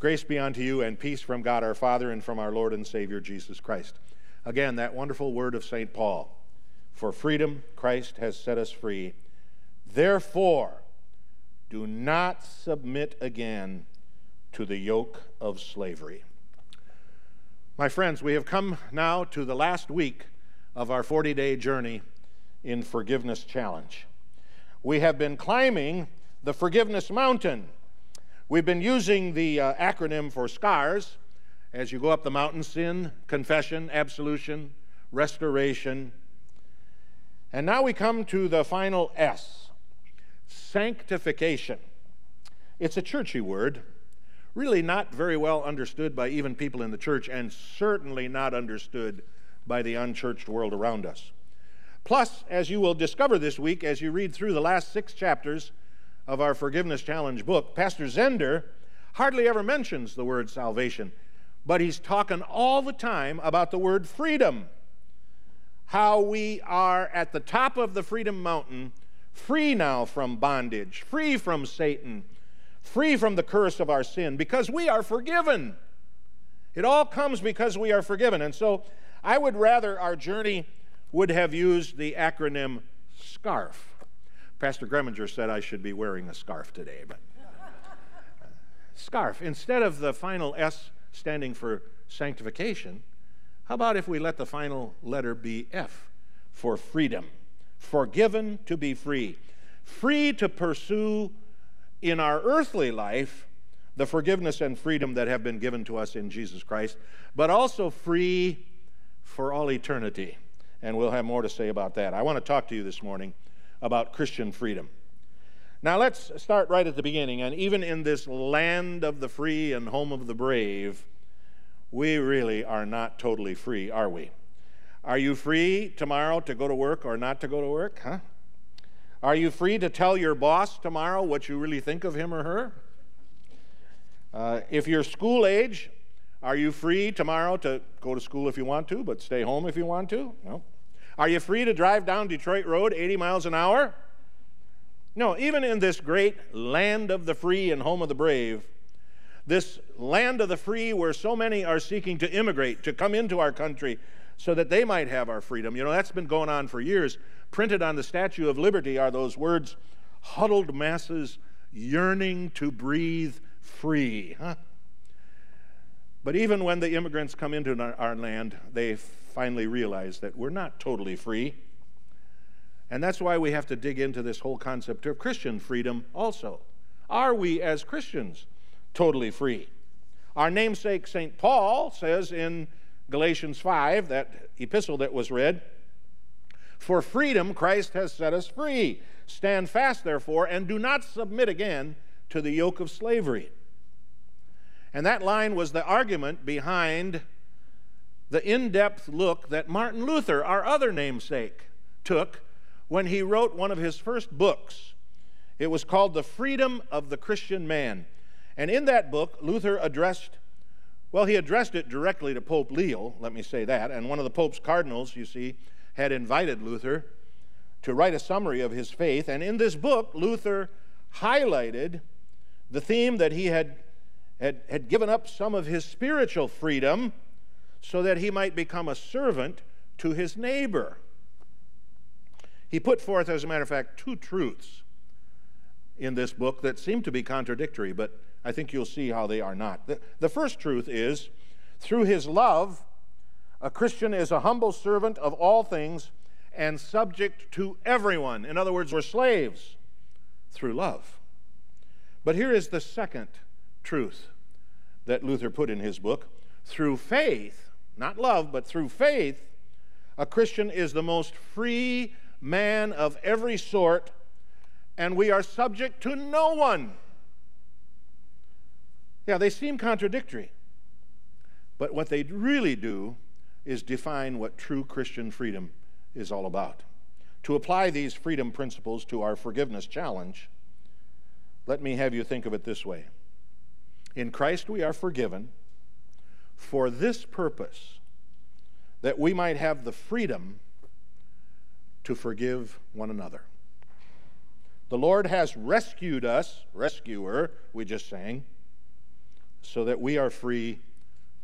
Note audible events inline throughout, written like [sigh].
Grace be unto you and peace from God our Father and from our Lord and Savior Jesus Christ. Again, that wonderful word of St. Paul For freedom, Christ has set us free. Therefore, do not submit again to the yoke of slavery. My friends, we have come now to the last week of our 40 day journey in Forgiveness Challenge. We have been climbing the Forgiveness Mountain. We've been using the uh, acronym for SCARS as you go up the mountain sin, confession, absolution, restoration. And now we come to the final S sanctification. It's a churchy word, really not very well understood by even people in the church, and certainly not understood by the unchurched world around us. Plus, as you will discover this week as you read through the last six chapters of our Forgiveness Challenge book, Pastor Zender hardly ever mentions the word salvation, but he's talking all the time about the word freedom. How we are at the top of the freedom mountain, free now from bondage, free from Satan, free from the curse of our sin, because we are forgiven. It all comes because we are forgiven. And so I would rather our journey would have used the acronym SCARF Pastor Greminger said I should be wearing a scarf today, but uh, scarf. Instead of the final S standing for sanctification, how about if we let the final letter be F for freedom? Forgiven to be free. Free to pursue in our earthly life the forgiveness and freedom that have been given to us in Jesus Christ, but also free for all eternity. And we'll have more to say about that. I want to talk to you this morning about Christian freedom. Now, let's start right at the beginning. And even in this land of the free and home of the brave, we really are not totally free, are we? Are you free tomorrow to go to work or not to go to work? Huh? Are you free to tell your boss tomorrow what you really think of him or her? Uh, if you're school age, are you free tomorrow to go to school if you want to, but stay home if you want to? No. Are you free to drive down Detroit Road 80 miles an hour? No, even in this great land of the free and home of the brave, this land of the free where so many are seeking to immigrate, to come into our country so that they might have our freedom. You know, that's been going on for years. Printed on the Statue of Liberty are those words huddled masses yearning to breathe free. Huh? But even when the immigrants come into our land, they finally realize that we're not totally free. And that's why we have to dig into this whole concept of Christian freedom also. Are we, as Christians, totally free? Our namesake St. Paul says in Galatians 5, that epistle that was read, For freedom Christ has set us free. Stand fast, therefore, and do not submit again to the yoke of slavery. And that line was the argument behind the in depth look that Martin Luther, our other namesake, took when he wrote one of his first books. It was called The Freedom of the Christian Man. And in that book, Luther addressed, well, he addressed it directly to Pope Leo, let me say that. And one of the Pope's cardinals, you see, had invited Luther to write a summary of his faith. And in this book, Luther highlighted the theme that he had, had, had given up some of his spiritual freedom so that he might become a servant to his neighbor. He put forth, as a matter of fact, two truths in this book that seem to be contradictory, but I think you'll see how they are not. The, the first truth is through his love, a Christian is a humble servant of all things and subject to everyone. In other words, we're slaves through love. But here is the second truth that Luther put in his book. Through faith, not love, but through faith, a Christian is the most free man of every sort, and we are subject to no one. Yeah, they seem contradictory, but what they really do is define what true Christian freedom is all about. To apply these freedom principles to our forgiveness challenge, let me have you think of it this way In Christ we are forgiven for this purpose that we might have the freedom to forgive one another. The Lord has rescued us, rescuer, we just sang. so that we are free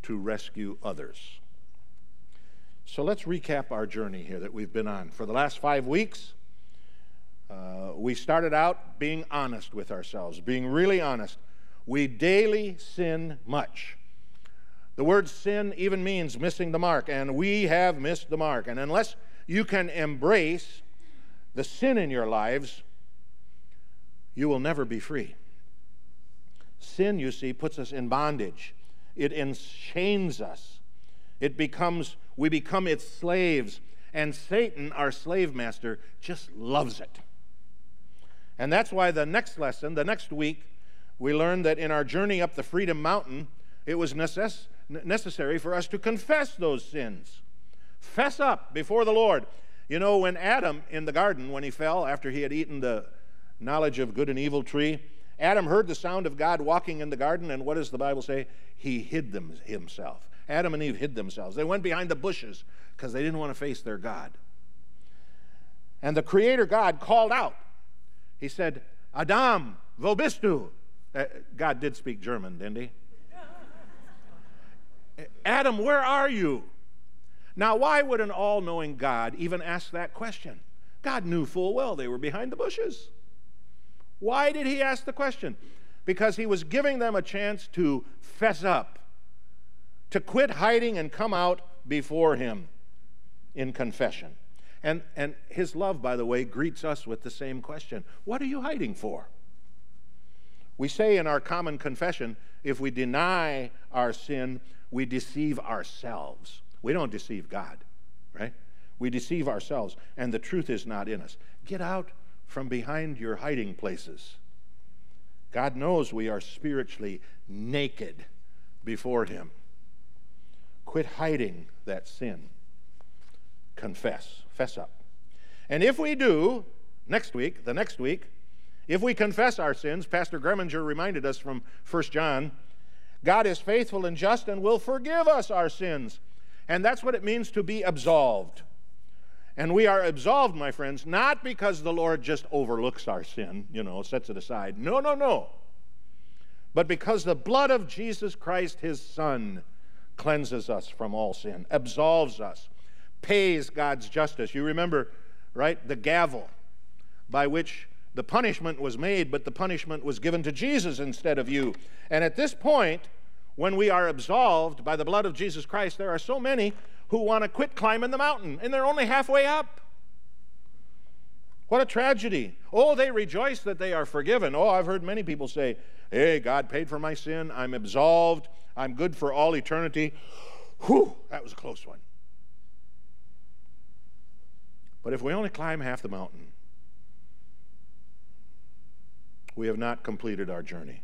to rescue others. So let's recap our journey here that we've been on. For the last five weeks, uh, we started out being honest with ourselves, being really honest. We daily sin much. The word sin even means missing the mark, and we have missed the mark. And unless you can embrace the sin in your lives, you will never be free. Sin, you see, puts us in bondage. It enchains us. It becomes, we become its slaves. And Satan, our slave master, just loves it. And that's why the next lesson, the next week, we learned that in our journey up the Freedom Mountain, it was necess- necessary for us to confess those sins. Fess up before the Lord. You know, when Adam in the garden, when he fell after he had eaten the knowledge of good and evil tree, Adam heard the sound of God walking in the garden, and what does the Bible say? He hid them himself. Adam and Eve hid themselves. They went behind the bushes because they didn't want to face their God. And the Creator God called out. He said, Adam, wo bist du? Uh, Uh, God did speak German, didn't he? Adam, where are you? Now, why would an all knowing God even ask that question? God knew full well they were behind the bushes. Why did he ask the question? Because he was giving them a chance to fess up, to quit hiding and come out before him in confession. And, and his love, by the way, greets us with the same question What are you hiding for? We say in our common confession if we deny our sin, we deceive ourselves. We don't deceive God, right? We deceive ourselves, and the truth is not in us. Get out from behind your hiding places. God knows we are spiritually naked before Him. Quit hiding that sin. Confess. Fess up. And if we do, next week, the next week, if we confess our sins, Pastor Greminger reminded us from 1 John, God is faithful and just and will forgive us our sins. And that's what it means to be absolved. And we are absolved, my friends, not because the Lord just overlooks our sin, you know, sets it aside. No, no, no. But because the blood of Jesus Christ, his Son, cleanses us from all sin, absolves us, pays God's justice. You remember, right, the gavel by which the punishment was made, but the punishment was given to Jesus instead of you. And at this point, when we are absolved by the blood of Jesus Christ, there are so many who want to quit climbing the mountain, and they're only halfway up. What a tragedy. Oh, they rejoice that they are forgiven. Oh, I've heard many people say, Hey, God paid for my sin. I'm absolved. I'm good for all eternity. Whew, that was a close one. But if we only climb half the mountain, we have not completed our journey.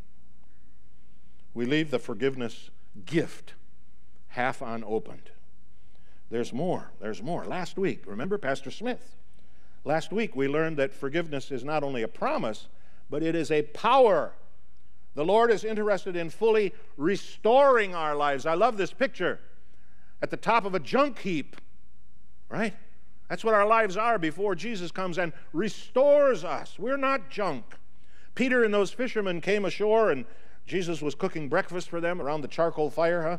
We leave the forgiveness gift half unopened. There's more. There's more. Last week, remember Pastor Smith? Last week we learned that forgiveness is not only a promise, but it is a power. The Lord is interested in fully restoring our lives. I love this picture at the top of a junk heap, right? That's what our lives are before Jesus comes and restores us. We're not junk. Peter and those fishermen came ashore, and Jesus was cooking breakfast for them around the charcoal fire, huh?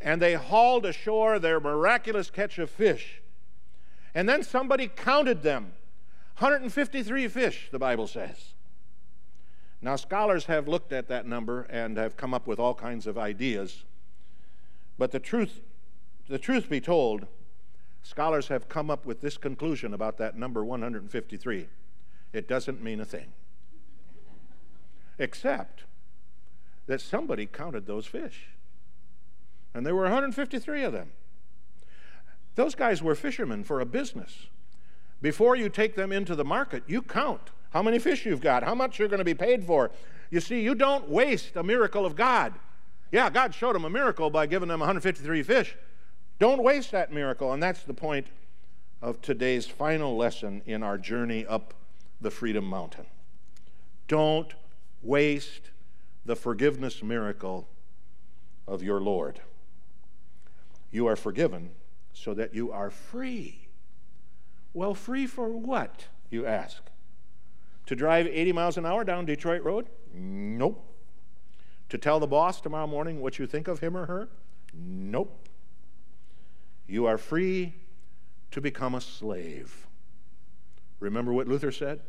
and they hauled ashore their miraculous catch of fish. And then somebody counted them 153 fish, the Bible says. Now, scholars have looked at that number and have come up with all kinds of ideas. But the truth, the truth be told, scholars have come up with this conclusion about that number 153 it doesn't mean a thing. Except that somebody counted those fish and there were 153 of them. Those guys were fishermen for a business. Before you take them into the market, you count how many fish you've got, how much you're going to be paid for. You see, you don't waste a miracle of God. Yeah, God showed them a miracle by giving them 153 fish. Don't waste that miracle. And that's the point of today's final lesson in our journey up the Freedom Mountain. Don't waste the forgiveness miracle of your Lord. You are forgiven so that you are free. Well, free for what, you ask? To drive 80 miles an hour down Detroit Road? Nope. to tell the boss tomorrow morning what you think of him or her? Nope. You are free to become a slave. Remember what Luther said?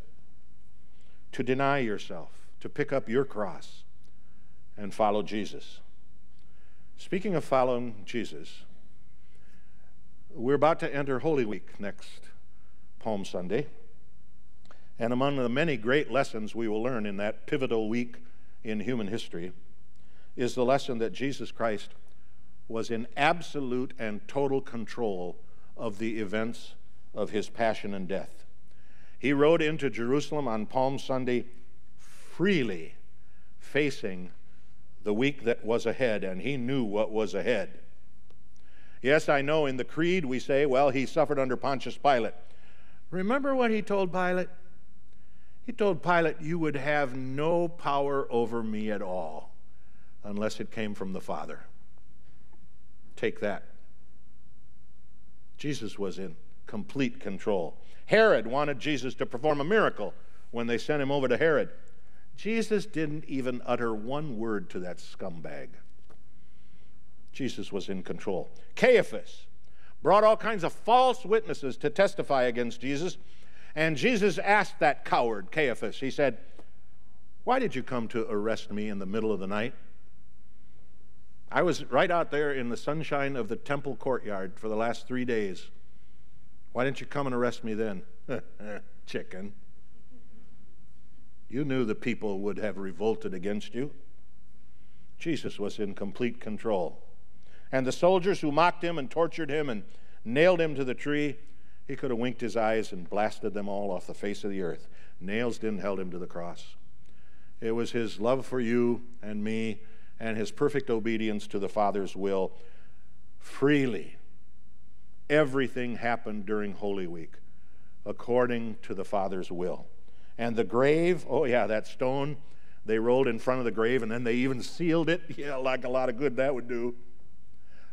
To deny yourself, to pick up your cross and follow Jesus. Speaking of following Jesus, we're about to enter Holy Week next Palm Sunday. And among the many great lessons we will learn in that pivotal week in human history is the lesson that Jesus Christ was in absolute and total control of the events of his passion and death. He rode into Jerusalem on Palm Sunday freely, facing the week that was ahead, and he knew what was ahead. Yes, I know in the Creed we say, well, he suffered under Pontius Pilate. Remember what he told Pilate? He told Pilate, You would have no power over me at all unless it came from the Father. Take that. Jesus was in complete control. Herod wanted Jesus to perform a miracle when they sent him over to Herod. Jesus didn't even utter one word to that scumbag. Jesus was in control. Caiaphas brought all kinds of false witnesses to testify against Jesus, and Jesus asked that coward, Caiaphas, he said, Why did you come to arrest me in the middle of the night? I was right out there in the sunshine of the temple courtyard for the last three days. Why didn't you come and arrest me then? [laughs] Chicken. You knew the people would have revolted against you. Jesus was in complete control. And the soldiers who mocked him and tortured him and nailed him to the tree, he could have winked his eyes and blasted them all off the face of the earth. Nails didn't hold him to the cross. It was his love for you and me and his perfect obedience to the Father's will freely. Everything happened during Holy Week according to the Father's will. And the grave, oh, yeah, that stone they rolled in front of the grave and then they even sealed it. [laughs] Yeah, like a lot of good that would do.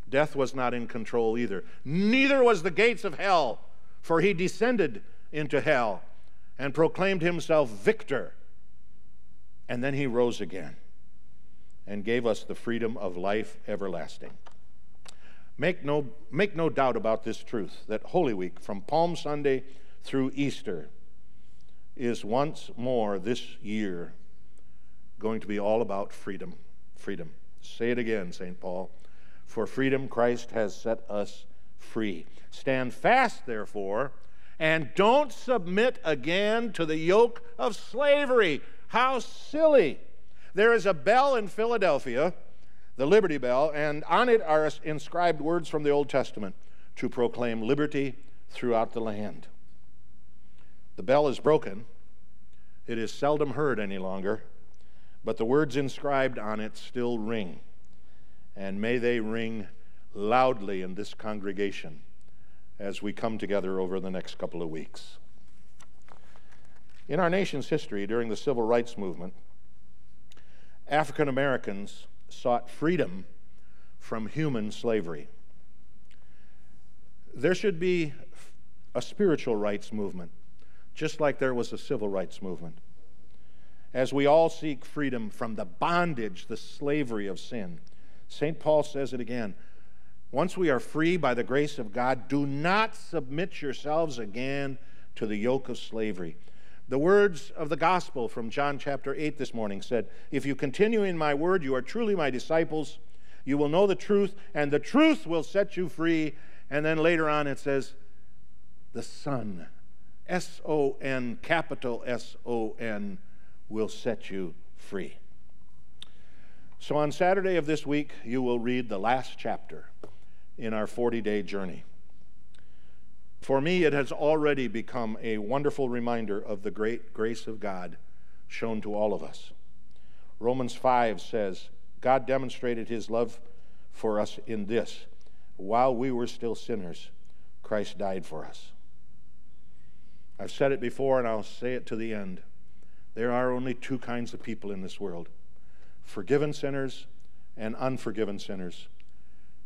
Death was not in control either. Neither was the gates of hell, for he descended into hell and proclaimed himself victor. And then he rose again and gave us the freedom of life everlasting. Make no, make no doubt about this truth that Holy Week, from Palm Sunday through Easter, is once more this year going to be all about freedom. Freedom. Say it again, St. Paul. For freedom, Christ has set us free. Stand fast, therefore, and don't submit again to the yoke of slavery. How silly! There is a bell in Philadelphia, the Liberty Bell, and on it are inscribed words from the Old Testament to proclaim liberty throughout the land. The bell is broken. It is seldom heard any longer, but the words inscribed on it still ring. And may they ring loudly in this congregation as we come together over the next couple of weeks. In our nation's history, during the civil rights movement, African Americans sought freedom from human slavery. There should be a spiritual rights movement just like there was a civil rights movement. As we all seek freedom from the bondage, the slavery of sin, St. Paul says it again. Once we are free by the grace of God, do not submit yourselves again to the yoke of slavery. The words of the gospel from John chapter 8 this morning said, If you continue in my word, you are truly my disciples. You will know the truth, and the truth will set you free. And then later on it says, The Son S O N, capital S O N, will set you free. So on Saturday of this week, you will read the last chapter in our 40 day journey. For me, it has already become a wonderful reminder of the great grace of God shown to all of us. Romans 5 says, God demonstrated his love for us in this while we were still sinners, Christ died for us. I've said it before and I'll say it to the end. There are only two kinds of people in this world forgiven sinners and unforgiven sinners.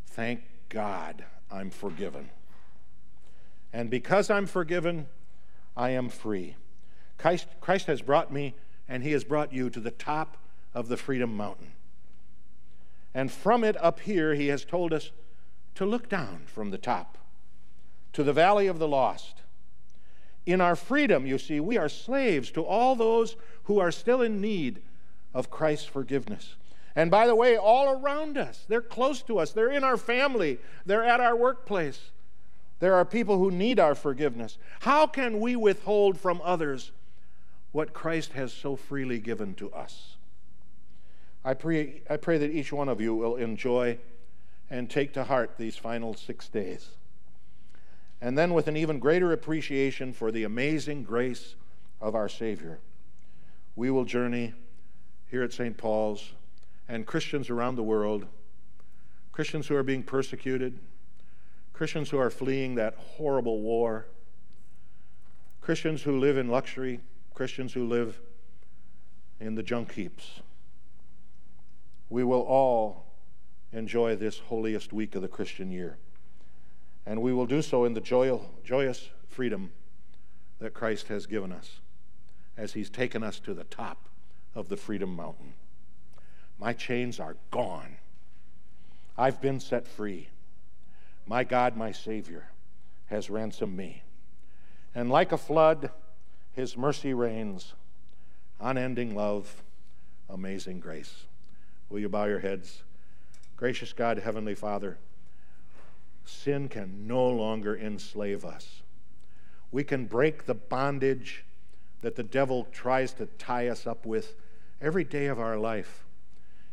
Thank God I'm forgiven. And because I'm forgiven, I am free. Christ, Christ has brought me and he has brought you to the top of the Freedom Mountain. And from it up here, he has told us to look down from the top to the valley of the lost. In our freedom, you see, we are slaves to all those who are still in need of Christ's forgiveness. And by the way, all around us, they're close to us, they're in our family, they're at our workplace. There are people who need our forgiveness. How can we withhold from others what Christ has so freely given to us? I pray, I pray that each one of you will enjoy and take to heart these final six days. And then, with an even greater appreciation for the amazing grace of our Savior, we will journey here at St. Paul's and Christians around the world, Christians who are being persecuted, Christians who are fleeing that horrible war, Christians who live in luxury, Christians who live in the junk heaps. We will all enjoy this holiest week of the Christian year. And we will do so in the joy, joyous freedom that Christ has given us as He's taken us to the top of the Freedom Mountain. My chains are gone. I've been set free. My God, my Savior, has ransomed me. And like a flood, His mercy rains, unending love, amazing grace. Will you bow your heads? Gracious God, Heavenly Father, sin can no longer enslave us. We can break the bondage that the devil tries to tie us up with every day of our life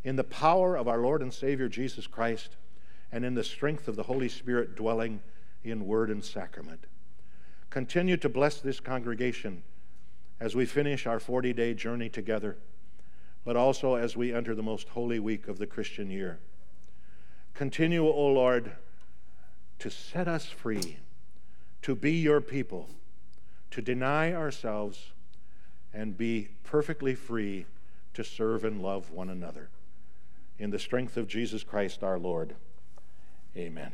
in the power of our Lord and Savior Jesus Christ and in the strength of the Holy Spirit dwelling in word and sacrament. Continue to bless this congregation as we finish our 40 day journey together, but also as we enter the most holy week of the Christian year. Continue, O Lord, to set us free, to be your people, to deny ourselves, and be perfectly free to serve and love one another. In the strength of Jesus Christ our Lord. Amen.